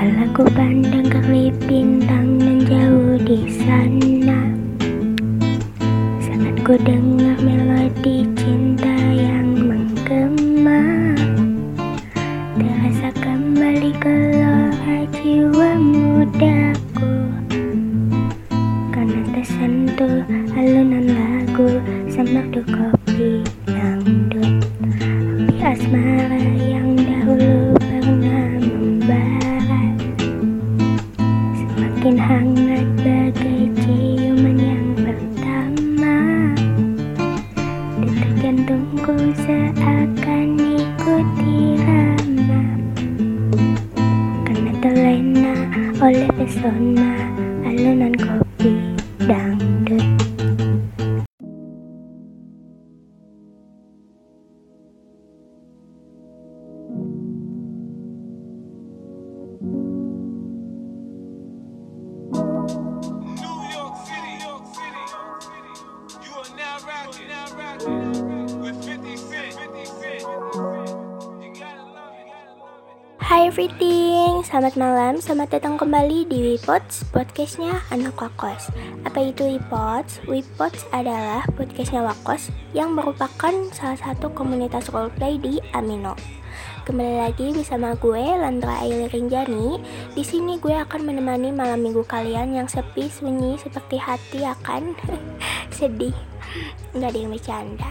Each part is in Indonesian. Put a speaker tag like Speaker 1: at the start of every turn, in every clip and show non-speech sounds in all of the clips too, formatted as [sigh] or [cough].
Speaker 1: Kala ku pandang kerlip bintang dan jauh di sana Saat ku dengar selamat malam, selamat datang kembali di Wipods, podcastnya anak Wakos Apa itu Wipods? Wipods adalah podcastnya Wakos yang merupakan salah satu komunitas roleplay di Amino Kembali lagi bersama gue, Landra Aili Rinjani Di sini gue akan menemani malam minggu kalian yang sepi, sunyi, seperti hati akan [laughs] sedih Nggak ada yang bercanda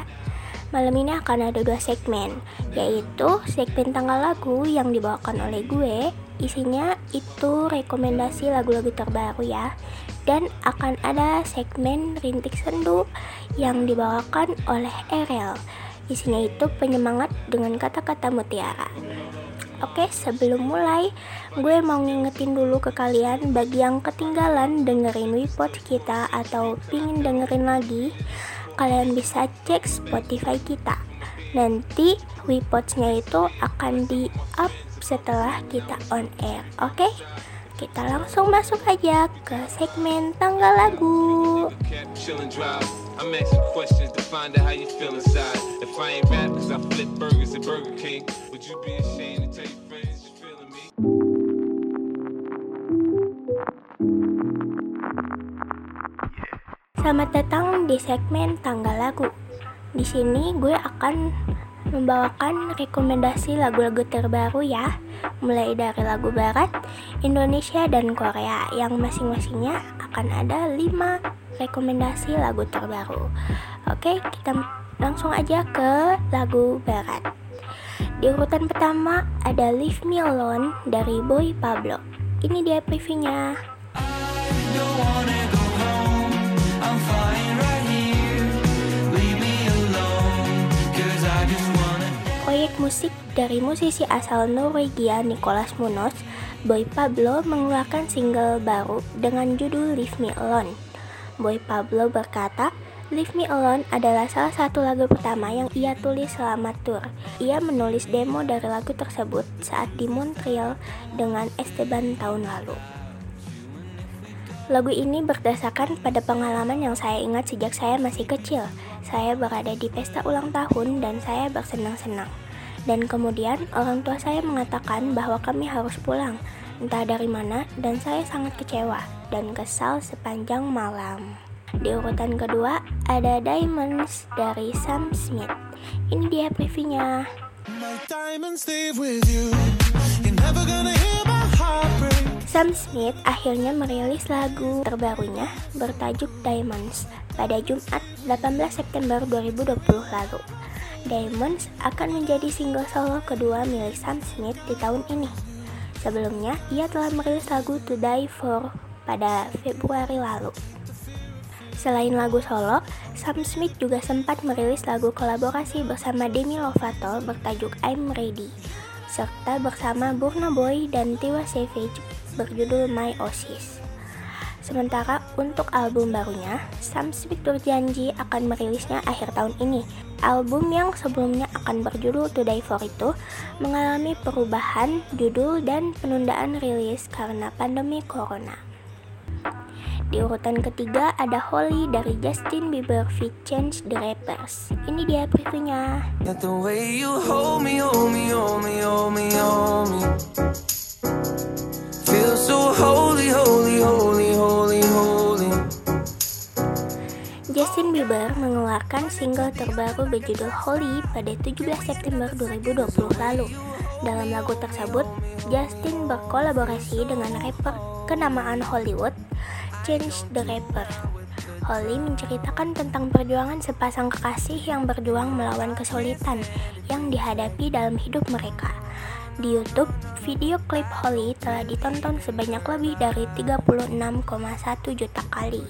Speaker 1: Malam ini akan ada dua segmen, yaitu segmen tanggal lagu yang dibawakan oleh gue. Isinya itu rekomendasi lagu-lagu terbaru ya. Dan akan ada segmen rintik sendu yang dibawakan oleh Erel. Isinya itu penyemangat dengan kata-kata mutiara. Oke, sebelum mulai, gue mau ngingetin dulu ke kalian bagi yang ketinggalan dengerin Wipot kita atau pingin dengerin lagi, kalian bisa cek Spotify kita. Nanti Wipotsnya itu akan di up setelah kita on air. Oke? Kita langsung masuk aja ke segmen tanggal lagu. Selamat datang di segmen tanggal lagu. Di sini gue akan membawakan rekomendasi lagu-lagu terbaru ya, mulai dari lagu barat, Indonesia dan Korea yang masing-masingnya akan ada 5 rekomendasi lagu terbaru. Oke, kita langsung aja ke lagu barat. Di urutan pertama ada Leave Me Alone dari Boy Pablo. Ini dia previewnya. Musik dari musisi asal Norwegia Nicolas Munoz, Boy Pablo mengeluarkan single baru dengan judul Leave Me Alone. Boy Pablo berkata, Leave Me Alone adalah salah satu lagu pertama yang ia tulis selama tour. Ia menulis demo dari lagu tersebut saat di Montreal dengan Esteban tahun lalu. Lagu ini berdasarkan pada pengalaman yang saya ingat sejak saya masih kecil. Saya berada di pesta ulang tahun dan saya bersenang-senang. Dan kemudian orang tua saya mengatakan bahwa kami harus pulang, entah dari mana, dan saya sangat kecewa dan kesal sepanjang malam. Di urutan kedua ada Diamonds dari Sam Smith. Ini dia previewnya. Sam Smith akhirnya merilis lagu terbarunya bertajuk Diamonds pada Jumat 18 September 2020 lalu. Diamonds akan menjadi single solo kedua milik Sam Smith di tahun ini. Sebelumnya, ia telah merilis lagu To Die For pada Februari lalu. Selain lagu solo, Sam Smith juga sempat merilis lagu kolaborasi bersama Demi Lovato bertajuk I'm Ready, serta bersama Burna Boy dan Tiwa Savage berjudul My Oasis. Sementara untuk album barunya, Sam Smith berjanji akan merilisnya akhir tahun ini. Album yang sebelumnya akan berjudul To Die For itu mengalami perubahan judul dan penundaan rilis karena pandemi corona. Di urutan ketiga ada Holly dari Justin Bieber feat Change the Rappers. Ini dia previewnya.
Speaker 2: That.
Speaker 1: Single terbaru berjudul Holy pada 17 September 2020 lalu. Dalam lagu tersebut, Justin berkolaborasi dengan rapper kenamaan Hollywood, Chance the Rapper. Holly menceritakan tentang perjuangan sepasang kekasih yang berjuang melawan kesulitan yang dihadapi dalam hidup mereka. Di YouTube, video klip Holly telah ditonton sebanyak lebih dari 36,1 juta kali.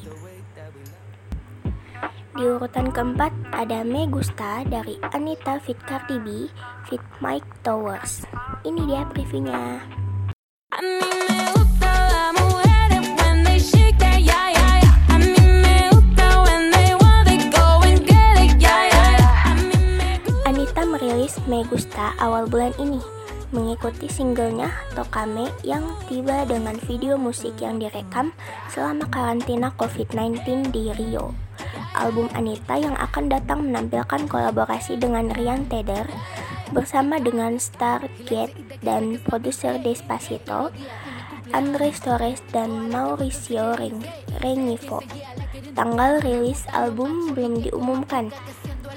Speaker 1: Di urutan keempat ada Me Gusta dari Anita Fit Cardi B Fit Mike Towers. Ini dia previewnya. Anita merilis Me Gusta awal bulan ini mengikuti singlenya Tokame yang tiba dengan video musik yang direkam selama karantina COVID-19 di Rio. Album Anita yang akan datang menampilkan kolaborasi dengan Ryan Tedder bersama dengan Stargate dan produser Despacito, Andres Torres dan Mauricio Reng- Rengifo. Tanggal rilis album belum diumumkan.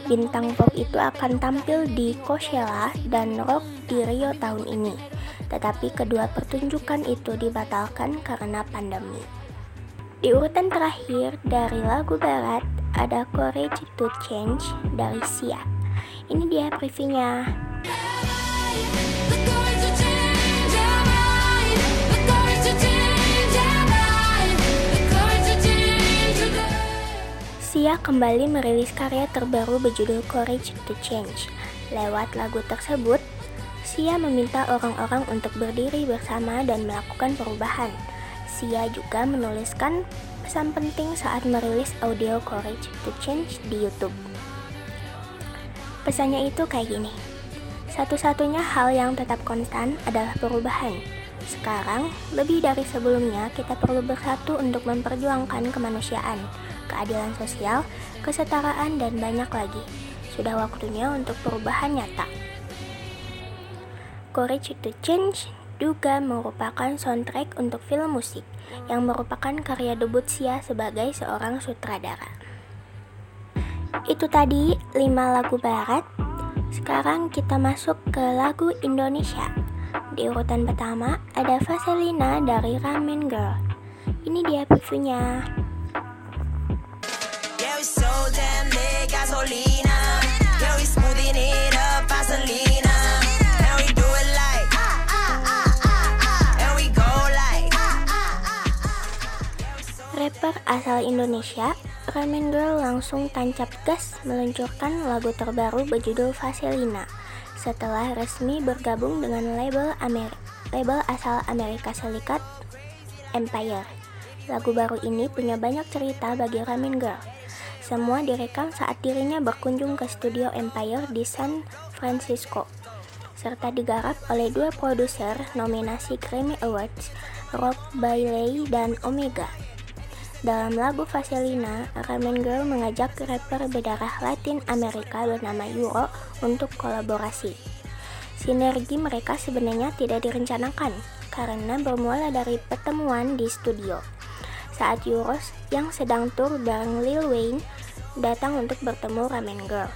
Speaker 1: Bintang pop itu akan tampil di Coachella dan Rock di Rio tahun ini. Tetapi kedua pertunjukan itu dibatalkan karena pandemi. Di urutan terakhir dari lagu barat ada Courage to Change dari Sia. Ini dia previewnya. Sia kembali merilis karya terbaru berjudul Courage to Change. Lewat lagu tersebut, Sia meminta orang-orang untuk berdiri bersama dan melakukan perubahan. Sia juga menuliskan pesan penting saat merilis audio Courage to Change di YouTube. Pesannya itu kayak gini. Satu-satunya hal yang tetap konstan adalah perubahan. Sekarang, lebih dari sebelumnya, kita perlu bersatu untuk memperjuangkan kemanusiaan, keadilan sosial, kesetaraan, dan banyak lagi. Sudah waktunya untuk perubahan nyata. Courage to Change juga merupakan soundtrack untuk film musik yang merupakan karya debut Sia sebagai seorang sutradara. Itu tadi 5 lagu barat. Sekarang kita masuk ke lagu Indonesia. Di urutan pertama ada Vaselina dari Ramen Girl. Ini dia previewnya.
Speaker 3: Yeah.
Speaker 1: Rapper asal Indonesia, Ramen Girl langsung tancap gas meluncurkan lagu terbaru berjudul Vaselina setelah resmi bergabung dengan label Amer label asal Amerika Serikat Empire. Lagu baru ini punya banyak cerita bagi Ramen Girl. Semua direkam saat dirinya berkunjung ke studio Empire di San Francisco serta digarap oleh dua produser nominasi Grammy Awards, Rob Bailey dan Omega. Dalam lagu Vaselina, Ramen Girl mengajak rapper berdarah Latin Amerika bernama Euro untuk kolaborasi. Sinergi mereka sebenarnya tidak direncanakan karena bermula dari pertemuan di studio. Saat Euros yang sedang tur bareng Lil Wayne datang untuk bertemu Ramen Girl.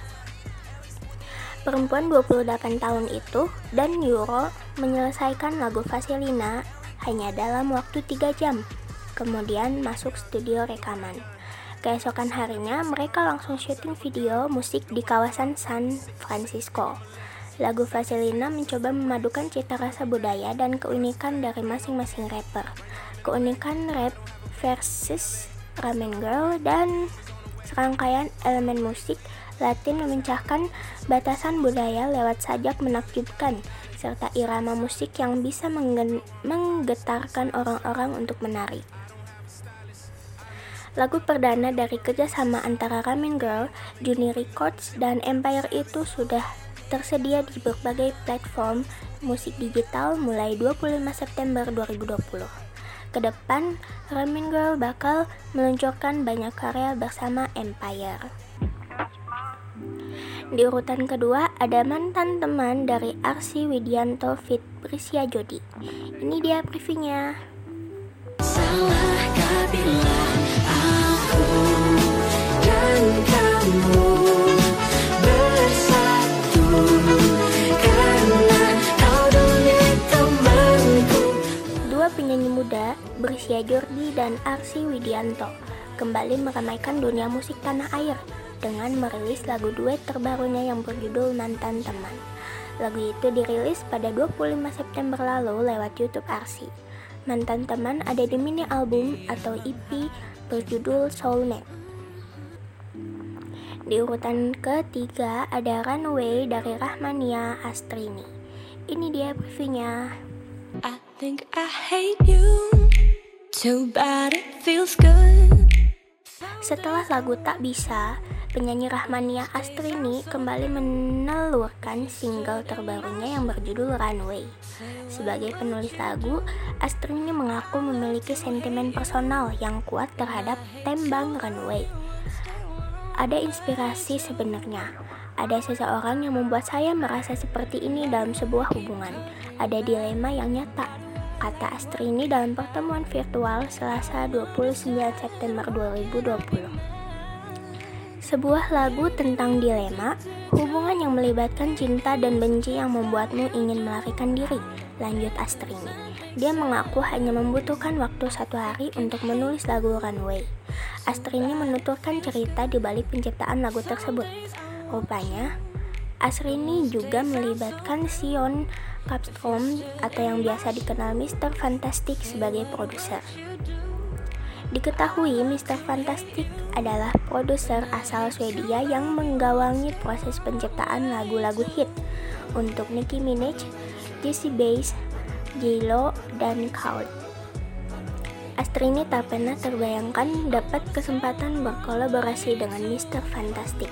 Speaker 1: Perempuan 28 tahun itu dan Euro menyelesaikan lagu Vaselina hanya dalam waktu 3 jam kemudian masuk studio rekaman. Keesokan harinya, mereka langsung syuting video musik di kawasan San Francisco. Lagu Vaselina mencoba memadukan cita rasa budaya dan keunikan dari masing-masing rapper. Keunikan rap versus Ramen Girl dan serangkaian elemen musik Latin memecahkan batasan budaya lewat sajak menakjubkan serta irama musik yang bisa menggetarkan orang-orang untuk menari. Lagu perdana dari kerjasama antara Ramen Girl, Juni Records, dan Empire itu sudah tersedia di berbagai platform musik digital mulai 25 September 2020. Ke depan, Ramen Girl bakal meluncurkan banyak karya bersama Empire. Di urutan kedua ada mantan teman dari Arsi Widianto Fit Prisya Jodi. Ini dia previewnya.
Speaker 4: Salahkah penyanyi muda
Speaker 1: Bersia Jordi dan Arsi Widianto kembali meramaikan dunia musik tanah air dengan merilis lagu duet terbarunya yang berjudul Mantan Teman. Lagu itu dirilis pada 25 September lalu lewat YouTube Arsi. Mantan Teman ada di mini album atau EP berjudul Soulmate. Di urutan ketiga ada Runaway dari Rahmania Astrini. Ini dia previewnya.
Speaker 4: I think I hate you. Too bad it feels good.
Speaker 1: Setelah lagu Tak Bisa, penyanyi Rahmania Astrini kembali menelurkan single terbarunya yang berjudul Runway. Sebagai penulis lagu, Astrini mengaku memiliki sentimen personal yang kuat terhadap tembang Runway. Ada inspirasi sebenarnya. Ada seseorang yang membuat saya merasa seperti ini dalam sebuah hubungan. Ada dilema yang nyata, kata Astrini dalam pertemuan virtual Selasa 29 September 2020. Sebuah lagu tentang dilema, hubungan yang melibatkan cinta dan benci yang membuatmu ingin melarikan diri, lanjut Astrini. Dia mengaku hanya membutuhkan waktu satu hari untuk menulis lagu Runway. Astrini menuturkan cerita di balik penciptaan lagu tersebut. Rupanya, Astrini juga melibatkan Sion Kapstrom atau yang biasa dikenal Mr. Fantastic sebagai produser. Diketahui Mr. Fantastic adalah produser asal Swedia yang menggawangi proses penciptaan lagu-lagu hit untuk Nicki Minaj, Jessie Bass, J-Lo, dan Khalid. Astrini tak pernah terbayangkan dapat kesempatan berkolaborasi dengan Mr. Fantastic.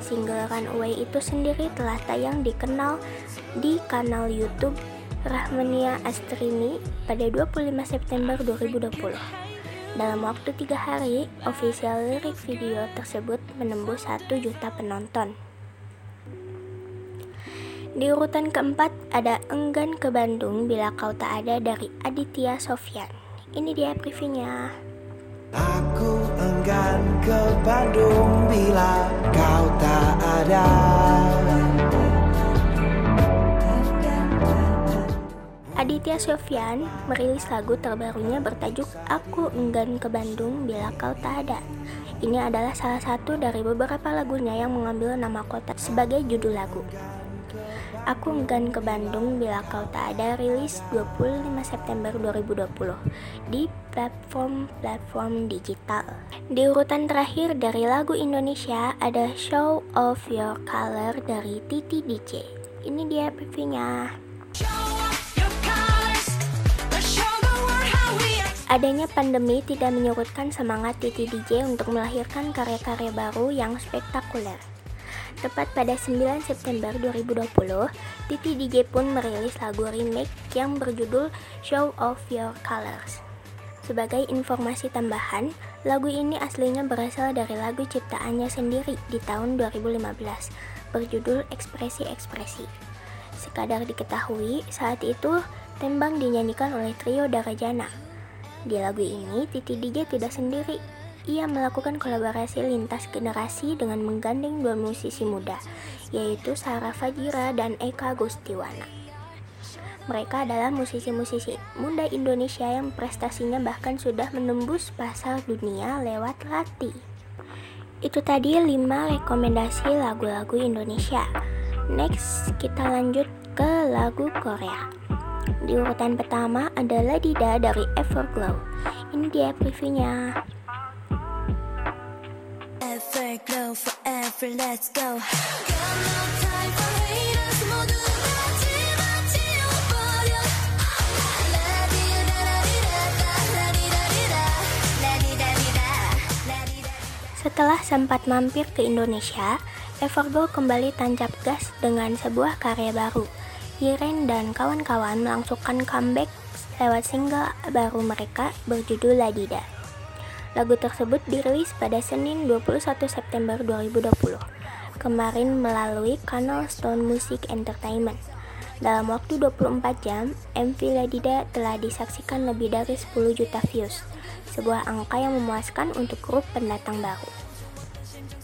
Speaker 1: Single Runaway itu sendiri telah tayang dikenal di kanal YouTube Rahmania Astrini pada 25 September 2020. Dalam waktu tiga hari, official lirik video tersebut menembus 1 juta penonton. Di urutan keempat ada Enggan ke Bandung bila kau tak ada dari Aditya Sofyan. Ini dia previewnya.
Speaker 5: Aku enggan ke Bandung bila kau tak ada.
Speaker 1: Aditya Sofyan merilis lagu terbarunya bertajuk Aku Enggan ke Bandung Bila Kau Tak Ada. Ini adalah salah satu dari beberapa lagunya yang mengambil nama kota sebagai judul lagu. Aku Enggan ke Bandung Bila Kau Tak Ada rilis 25 September 2020 di platform-platform digital. Di urutan terakhir dari lagu Indonesia ada Show of Your Color dari Titi DJ. Ini dia previewnya. Adanya pandemi tidak menyurutkan semangat Titi DJ untuk melahirkan karya-karya baru yang spektakuler. Tepat pada 9 September 2020, Titi DJ pun merilis lagu remake yang berjudul Show Off Your Colors. Sebagai informasi tambahan, lagu ini aslinya berasal dari lagu ciptaannya sendiri di tahun 2015, berjudul Ekspresi-Ekspresi. Sekadar diketahui, saat itu tembang dinyanyikan oleh trio Darajana. Di lagu ini, Titi DJ tidak sendiri. Ia melakukan kolaborasi lintas generasi dengan menggandeng dua musisi muda, yaitu Sarah Fajira dan Eka Gustiwana. Mereka adalah musisi-musisi muda Indonesia yang prestasinya bahkan sudah menembus pasar dunia lewat Lati. Itu tadi 5 rekomendasi lagu-lagu Indonesia. Next, kita lanjut ke lagu Korea. Di urutan pertama adalah Dida dari Everglow. Ini dia previewnya. Setelah sempat mampir ke Indonesia, Everglow kembali tancap gas dengan sebuah karya baru. Yiren dan kawan-kawan melangsungkan comeback lewat single baru mereka berjudul Ladida. Lagu tersebut dirilis pada Senin 21 September 2020, kemarin melalui kanal Stone Music Entertainment. Dalam waktu 24 jam, MV Ladida telah disaksikan lebih dari 10 juta views, sebuah angka yang memuaskan untuk grup pendatang baru.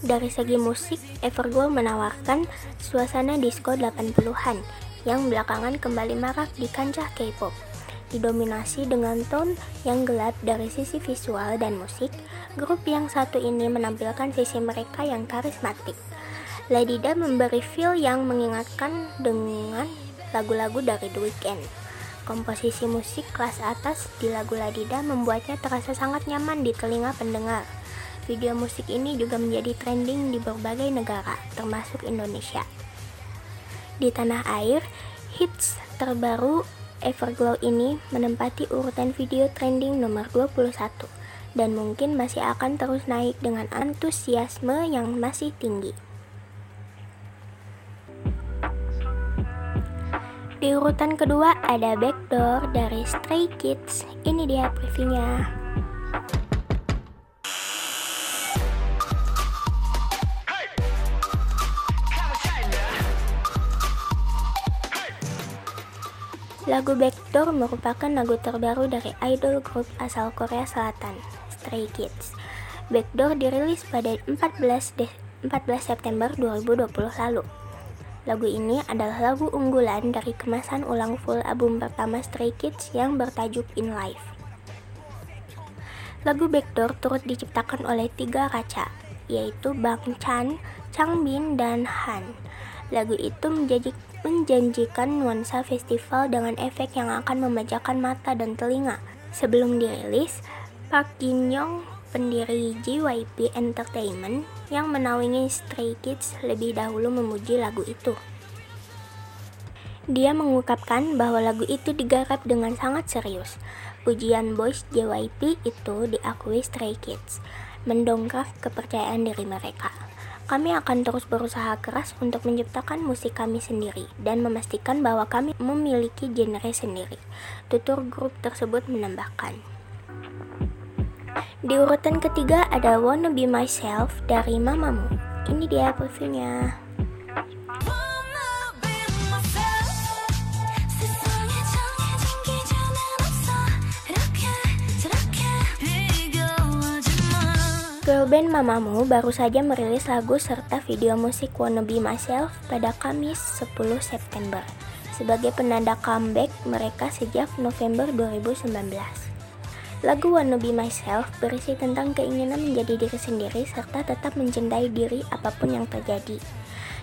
Speaker 1: Dari segi musik, Everglow menawarkan suasana disco 80-an yang belakangan kembali marak di kancah K-pop. Didominasi dengan tone yang gelap dari sisi visual dan musik, grup yang satu ini menampilkan sisi mereka yang karismatik. Ladida memberi feel yang mengingatkan dengan lagu-lagu dari The Weeknd. Komposisi musik kelas atas di lagu Ladida membuatnya terasa sangat nyaman di telinga pendengar. Video musik ini juga menjadi trending di berbagai negara, termasuk Indonesia. Di tanah air, hits terbaru Everglow ini menempati urutan video trending nomor 21 dan mungkin masih akan terus naik dengan antusiasme yang masih tinggi. Di urutan kedua ada Backdoor dari Stray Kids. Ini dia previewnya. Lagu Backdoor merupakan lagu terbaru dari idol grup asal Korea Selatan, Stray Kids. Backdoor dirilis pada 14, De 14 September 2020 lalu. Lagu ini adalah lagu unggulan dari kemasan ulang full album pertama Stray Kids yang bertajuk In Life. Lagu Backdoor turut diciptakan oleh tiga kaca, yaitu Bang Chan, Chang Bin, dan Han. Lagu itu menjadi, menjanjikan nuansa festival dengan efek yang akan memanjakan mata dan telinga. Sebelum dirilis, Park Jin Young, pendiri JYP Entertainment yang menaungi Stray Kids lebih dahulu memuji lagu itu. Dia mengungkapkan bahwa lagu itu digarap dengan sangat serius. Pujian boys JYP itu diakui Stray Kids, mendongkrak kepercayaan diri mereka. Kami akan terus berusaha keras untuk menciptakan musik kami sendiri dan memastikan bahwa kami memiliki genre sendiri. Tutur grup tersebut menambahkan. Di urutan ketiga ada Wanna Be Myself dari Mamamoo. Ini dia previewnya. Girl band Mamamoo baru saja merilis lagu serta video musik Wanna Be Myself pada Kamis 10 September sebagai penanda comeback mereka sejak November 2019. Lagu Wanna Be Myself berisi tentang keinginan menjadi diri sendiri serta tetap mencintai diri apa pun yang terjadi.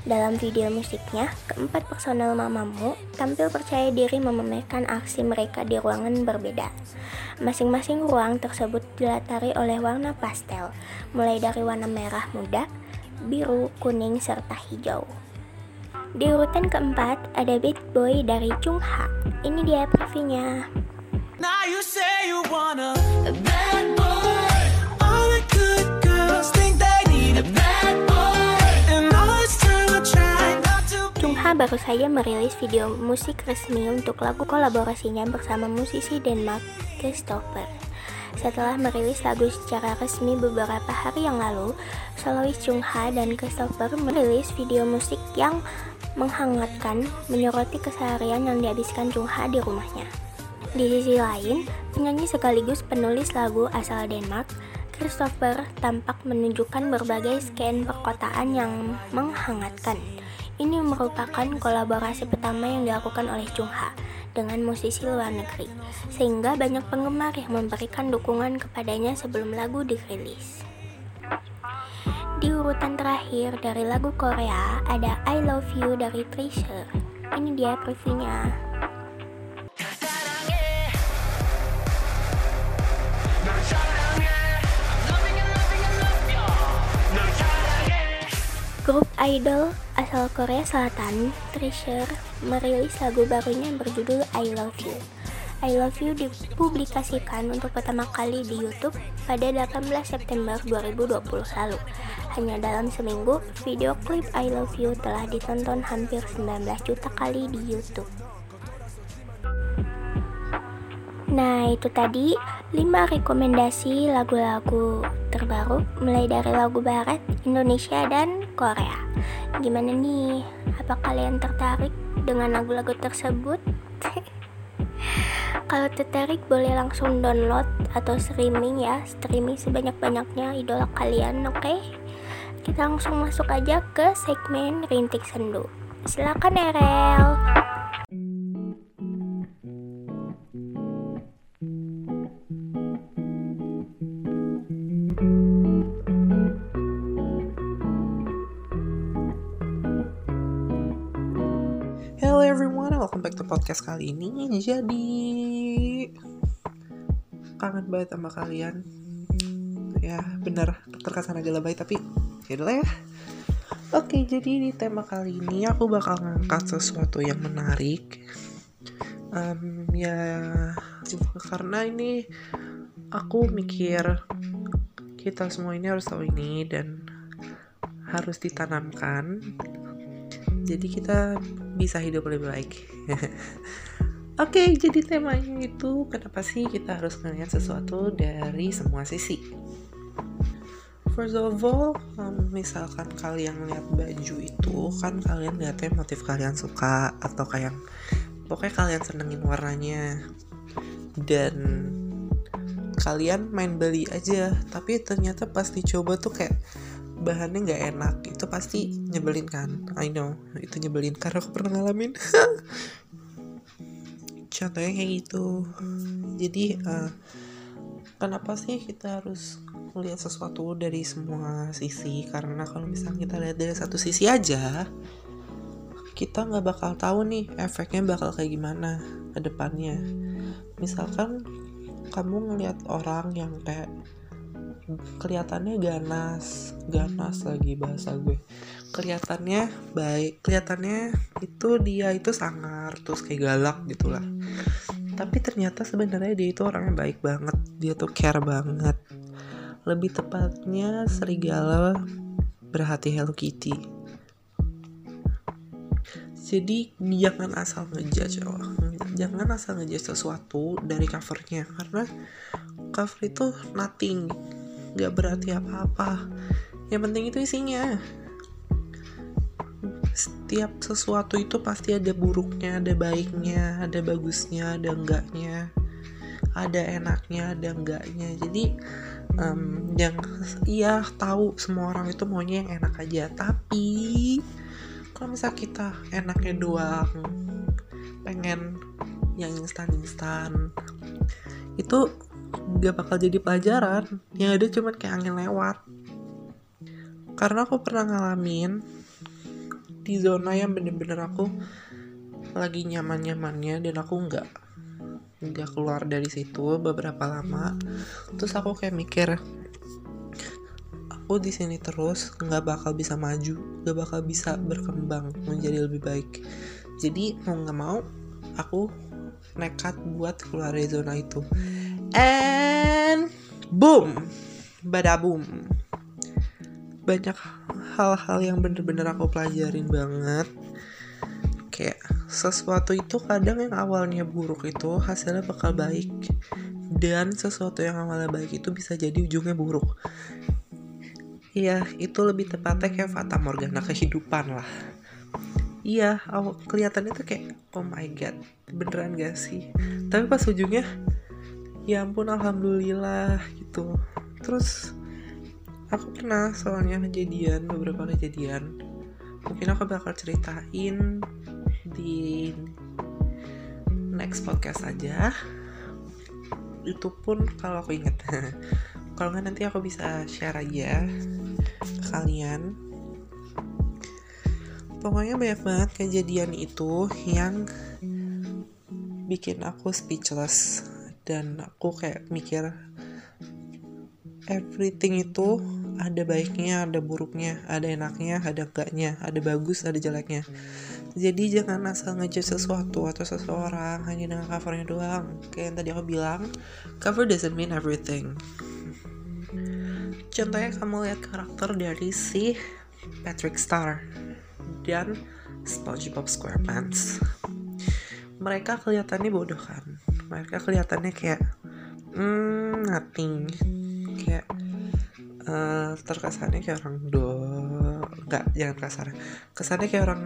Speaker 1: Dalam video musiknya, keempat personel Mamamoo tampil percaya diri memamerkan aksi mereka di ruangan berbeda. Masing-masing ruang tersebut dilatari oleh warna pastel, mulai dari warna merah muda, biru, kuning, serta hijau. Di urutan keempat ada Bad Boy dari Chung Ha. Ini dia previewnya.
Speaker 2: Now you say you wanna.
Speaker 1: Baru saja merilis video musik resmi untuk lagu kolaborasinya bersama musisi Denmark Christopher. Setelah merilis lagu secara resmi beberapa hari yang lalu, solois Chung Ha dan Christopher merilis video musik yang menghangatkan menyoroti keseharian yang dihabiskan Chung Ha di rumahnya. Di sisi lain, penyanyi sekaligus penulis lagu asal Denmark, Christopher tampak menunjukkan berbagai scan perkotaan yang menghangatkan. Ini merupakan kolaborasi pertama yang dilakukan oleh Chung Ha dengan musisi luar negeri, sehingga banyak penggemar yang memberikan dukungan kepadanya sebelum lagu dirilis. Di urutan terakhir dari lagu Korea ada I Love You dari Treasure. Ini dia previewnya. Grup idol asal Korea Selatan, Treasure, merilis lagu barunya yang berjudul I Love You. I Love You dipublikasikan untuk pertama kali di YouTube pada 18 September 2020 lalu. Hanya dalam seminggu, video klip I Love You telah ditonton hampir 19 juta kali di YouTube. Nah, itu tadi 5 rekomendasi lagu-lagu terbaru mulai dari lagu barat, Indonesia, dan Korea. Gimana nih? Apa kalian tertarik dengan lagu-lagu tersebut? [laughs] Kalau tertarik boleh langsung download atau streaming ya, streaming sebanyak-banyaknya idola kalian, oke? Kita langsung masuk aja ke segmen Rintik Sendu. Silakan Erel.
Speaker 6: Back to podcast kali ini. Jadi kangen banget sama kalian. Ya bener terkesan agak lebay tapi ya udah ya. Oke, jadi di tema kali ini aku bakal ngangkat sesuatu yang menarik. Em, ya karena ini aku mikir kita semua ini harus tahu ini dan harus ditanamkan jadi kita bisa hidup lebih baik. [laughs] Oke, jadi temanya itu kenapa sih kita harus ngeliat sesuatu dari semua sisi? First of all, um, misalkan kalian lihat baju itu, kan kalian lihatnya motif kalian suka atau kayak pokoknya kalian senengin warnanya dan kalian main beli aja, tapi ternyata pas dicoba tuh kayak bahannya nggak enak itu pasti nyebelin kan? I know itu nyebelin. Karena aku pernah ngalamin. [laughs] Contohnya kayak gitu. Jadi eh, kenapa sih kita harus melihat sesuatu dari semua sisi? Karena kalau misalnya kita lihat dari satu sisi aja kita nggak bakal tahu nih efeknya bakal kayak gimana ke depannya. Misalkan kamu ngelihat orang yang kayak kelihatannya ganas ganas lagi bahasa gue. Kelihatannya baik kelihatannya itu dia itu sangar terus kayak galak gitulah. Tapi ternyata sebenarnya dia itu orangnya baik banget dia tuh care banget. Lebih tepatnya serigala berhati Hello Kitty. Jadi jangan asal ngejudge oh. jangan asal ngejudge sesuatu dari covernya karena cover itu nothing nggak berarti apa-apa. Yang penting itu isinya. Setiap sesuatu itu pasti ada buruknya ada baiknya ada bagusnya ada enggaknya ada enaknya ada enggaknya. Jadi em, yang iya tahu semua orang itu maunya yang enak aja. Tapi kalau misal kita enaknya doang pengen yang instan instan itu gak bakal jadi pelajaran. Yang ada cuman kayak angin lewat. Karena aku pernah ngalamin di zona yang bener-bener aku lagi nyaman-nyamannya dan aku nggak nggak keluar dari situ beberapa lama. Terus aku kayak mikir aku di sini terus nggak bakal bisa maju nggak bakal bisa berkembang menjadi lebih baik. Jadi mau nggak mau aku nekat buat keluar dari zona itu and boom. Badaboom. Banyak hal-hal yang bener-bener aku pelajarin banget. Kayak sesuatu itu kadang yang awalnya buruk itu hasilnya bakal baik. Dan sesuatu yang awalnya baik itu bisa jadi ujungnya buruk. Iya, itu lebih tepatnya kayak fata morgana kehidupan lah. Iya, kelihatannya tuh kayak oh my god, beneran gak sih? Tapi pas ujungnya, ya ampun alhamdulillah gitu. Terus aku pernah soalnya kejadian beberapa kejadian. Mungkin aku bakal ceritain di next podcast aja. Itu pun kalau aku inget. [laughs] kalau nggak nanti aku bisa share aja ke kalian pokoknya banyak banget kejadian itu yang bikin aku speechless dan aku kayak mikir everything itu ada baiknya, ada buruknya, ada enaknya, ada enggaknya, ada bagus, ada jeleknya. Jadi jangan asal ngejudge sesuatu atau seseorang hanya dengan covernya doang. Kayak yang tadi aku bilang, cover doesn't mean everything. Contohnya kamu lihat karakter dari si Patrick Star dan SpongeBob SquarePants. Mereka kelihatannya bodoh kan. Mereka kelihatannya kayak hmm, nothing. Kayak eh, terkesannya kayak orang do nggak jangan kasar kesannya kayak orang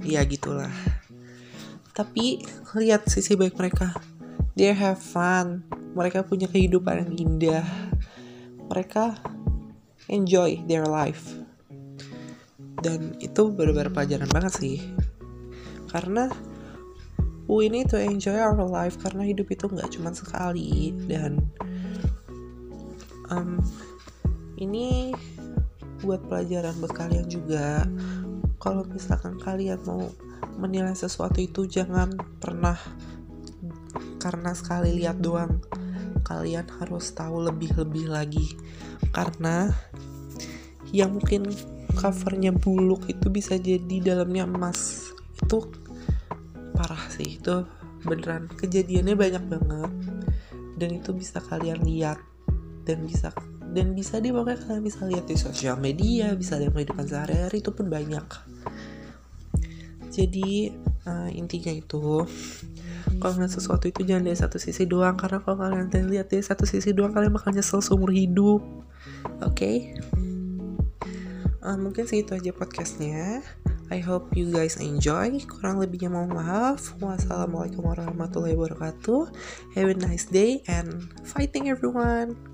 Speaker 6: ya gitulah. Tapi lihat sisi baik mereka. They have fun. Mereka punya kehidupan yang indah. Mereka enjoy their life. Dan itu benar-benar pelajaran banget sih. Karena we need to enjoy our life karena hidup itu nggak cuma sekali dan Em, ini buat pelajaran buat kalian juga. Kalau misalkan kalian mau menilai sesuatu itu jangan pernah karena sekali lihat doang. Kalian harus tahu lebih-lebih lagi. Karena yang mungkin covernya buluk itu bisa jadi dalamnya emas. Itu parah sih. Itu beneran kejadiannya banyak banget. Dan itu bisa kalian lihat. Dan bisa dan bisa di pokoknya kalian bisa lihat di sosial media bisa lihat kehidupan sehari-hari itu pun banyak. Jadi eh, intinya itu kalau ngeliat sesuatu itu jangan dari satu sisi doang. Karena kalau kalian lihat dari satu sisi doang kalian bakal nyesel seumur hidup. Oke? Eh, mungkin segitu aja podcastnya I hope you guys enjoy. Kurang lebihnya mohon maaf. Wassalamualaikum warahmatullahi wabarakatuh. Have a nice day and fighting everyone